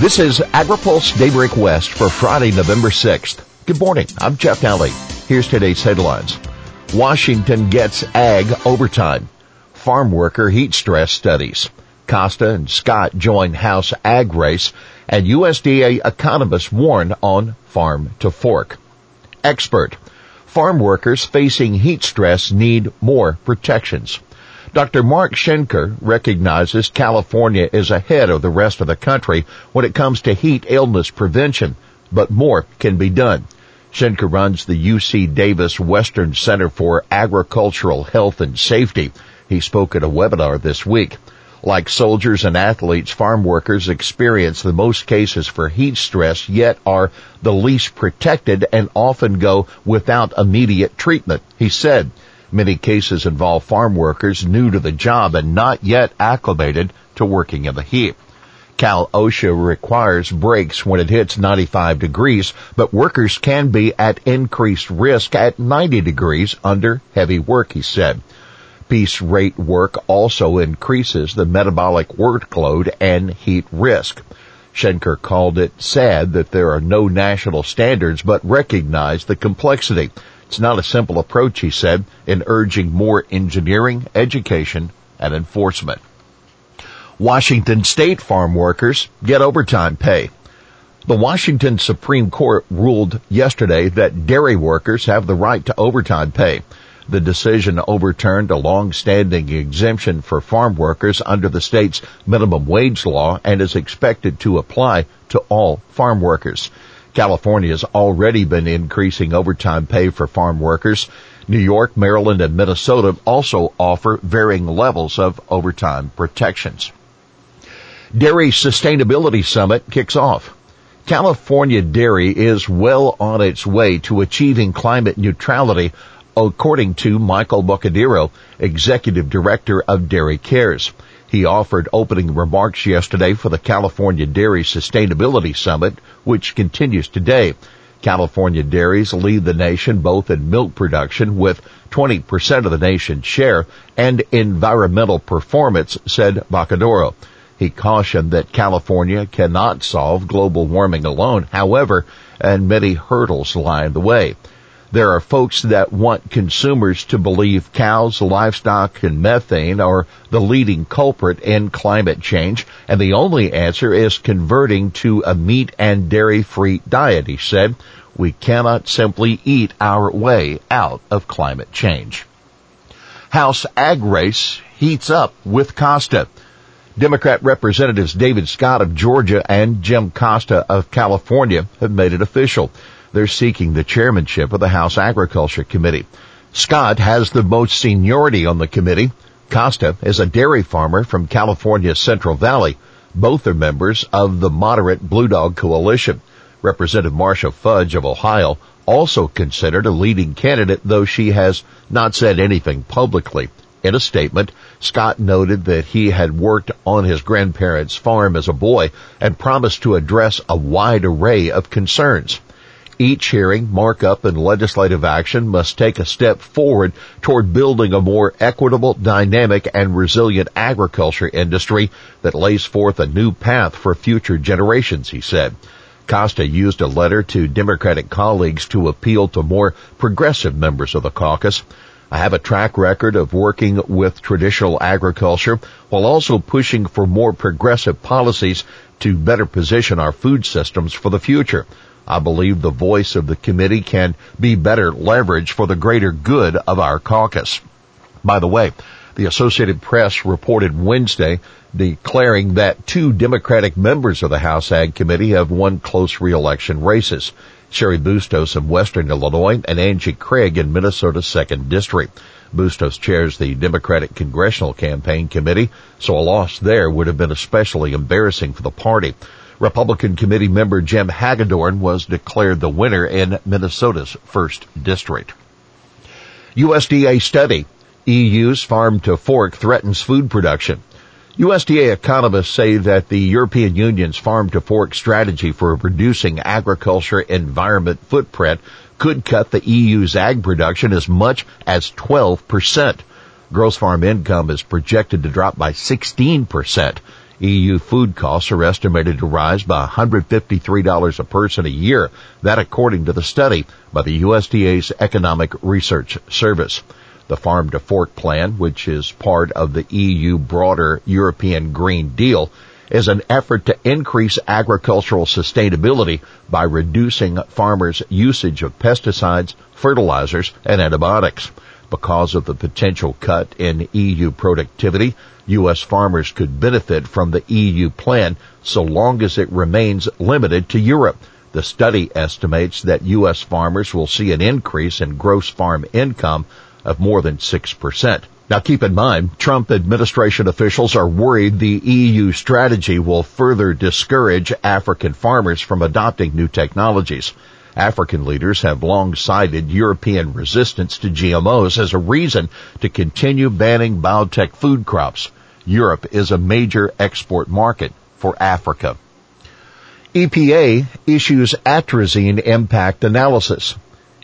This is AgriPulse Daybreak West for Friday, November 6th. Good morning. I'm Jeff Daly. Here's today's headlines. Washington gets ag overtime. Farm worker heat stress studies. Costa and Scott join House ag race and USDA economists warn on farm to fork. Expert. Farm workers facing heat stress need more protections. Dr. Marc Schenker recognizes California is ahead of the rest of the country when it comes to heat illness prevention, but more can be done. Schenker runs the UC Davis Western Center for Agricultural Health and Safety. He spoke at a webinar this week. Like soldiers and athletes, farm workers experience the most cases for heat stress, yet are the least protected and often go without immediate treatment. He said, Many cases involve farm workers new to the job and not yet acclimated to working in the heat. Cal OSHA requires breaks when it hits 95 degrees, but workers can be at increased risk at 90 degrees under heavy work, he said. Piece rate work also increases the metabolic workload and heat risk. Schenker called it sad that there are no national standards, but recognized the complexity. It's not a simple approach, he said, in urging more engineering, education, and enforcement. Washington state farm workers get overtime pay. The Washington Supreme Court ruled yesterday that dairy workers have the right to overtime pay. The decision overturned a long-standing exemption for farm workers under the state's minimum wage law and is expected to apply to all farm workers. California has already been increasing overtime pay for farm workers. New York, Maryland, and Minnesota also offer varying levels of overtime protections. Dairy Sustainability Summit kicks off. California dairy is well on its way to achieving climate neutrality according to Michael Boccadoro, Executive Director of Dairy Cares. He offered opening remarks yesterday for the California Dairy Sustainability Summit, which continues today. California dairies lead the nation both in milk production with 20% of the nation's share and environmental performance, said Boccadoro. He cautioned that California cannot solve global warming alone, however, and many hurdles lie in the way. There are folks that want consumers to believe cows, livestock, and methane are the leading culprit in climate change, and the only answer is converting to a meat and dairy free diet, he said. We cannot simply eat our way out of climate change. House Ag Race heats up with Costa. Democrat Representatives David Scott of Georgia and Jim Costa of California have made it official. They're seeking the chairmanship of the House Agriculture Committee. Scott has the most seniority on the committee. Costa is a dairy farmer from California's Central Valley. Both are members of the moderate Blue Dog Coalition. Representative Marcia Fudge of Ohio also considered a leading candidate, though she has not said anything publicly. In a statement, Scott noted that he had worked on his grandparents' farm as a boy and promised to address a wide array of concerns. Each hearing, markup, and legislative action must take a step forward toward building a more equitable, dynamic, and resilient agriculture industry that lays forth a new path for future generations, he said. Costa used a letter to Democratic colleagues to appeal to more progressive members of the caucus. I have a track record of working with traditional agriculture while also pushing for more progressive policies to better position our food systems for the future. I believe the voice of the committee can be better leveraged for the greater good of our caucus. By the way, the Associated Press reported Wednesday declaring that two Democratic members of the House Ag Committee have won close reelection races. Cheri Bustos in Western Illinois and Angie Craig in Minnesota's second district. Bustos chairs the Democratic Congressional Campaign Committee, so a loss there would have been especially embarrassing for the party. Republican committee member Jim Hagedorn was declared the winner in Minnesota's first district. USDA study. EU's farm to fork threatens food production. USDA economists say that the European Union's farm to fork strategy for reducing agriculture environment footprint could cut the EU's ag production as much as 12%. Gross farm income is projected to drop by 16%. EU food costs are estimated to rise by $153 a person a year. That according to the study by the USDA's Economic Research Service. The Farm to Fork Plan, which is part of the EU broader European Green Deal, is an effort to increase agricultural sustainability by reducing farmers' usage of pesticides, fertilizers, and antibiotics. Because of the potential cut in EU productivity, U.S. farmers could benefit from the EU plan so long as it remains limited to Europe. The study estimates that U.S. farmers will see an increase in gross farm income of more than 6%. Now keep in mind, Trump administration officials are worried the EU strategy will further discourage African farmers from adopting new technologies. African leaders have long cited European resistance to GMOs as a reason to continue banning biotech food crops. Europe is a major export market for Africa. EPA issues atrazine impact analysis.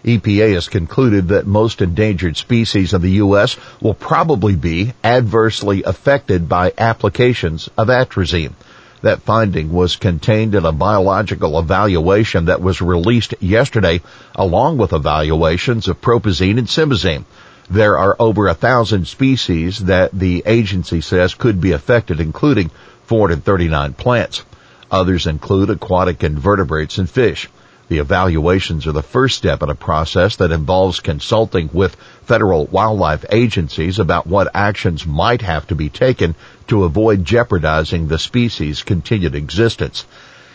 EPA has concluded that most endangered species in the U.S. will probably be adversely affected by applications of atrazine. That finding was contained in a biological evaluation that was released yesterday along with evaluations of propazine and simazine. There are over a thousand species that the agency says could be affected, including 439 plants. Others include aquatic invertebrates and fish. The evaluations are the first step in a process that involves consulting with federal wildlife agencies about what actions might have to be taken to avoid jeopardizing the species' continued existence.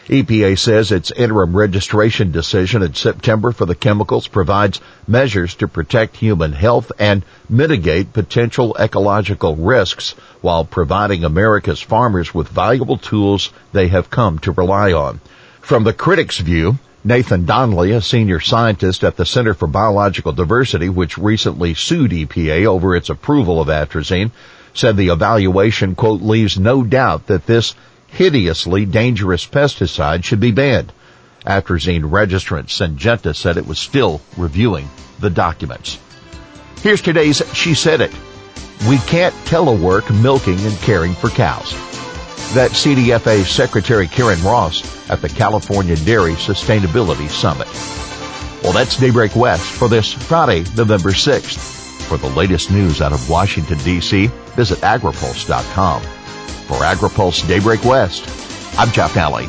EPA says its interim registration decision in September for the chemicals provides measures to protect human health and mitigate potential ecological risks while providing America's farmers with valuable tools they have come to rely on. From the critic's view, Nathan Donley, a senior scientist at the Center for Biological Diversity, which recently sued EPA over its approval of atrazine, said the evaluation, quote, leaves no doubt that this hideously dangerous pesticide should be banned. Atrazine registrant Syngenta said it was still reviewing the documents. Here's today's She Said It. We can't telework milking and caring for cows that CDFA Secretary Karen Ross at the California Dairy Sustainability Summit. Well, that's Daybreak West for this Friday, November 6th. For the latest news out of Washington, D.C., visit agripulse.com. For AgriPulse Daybreak West, I'm Jeff Alley.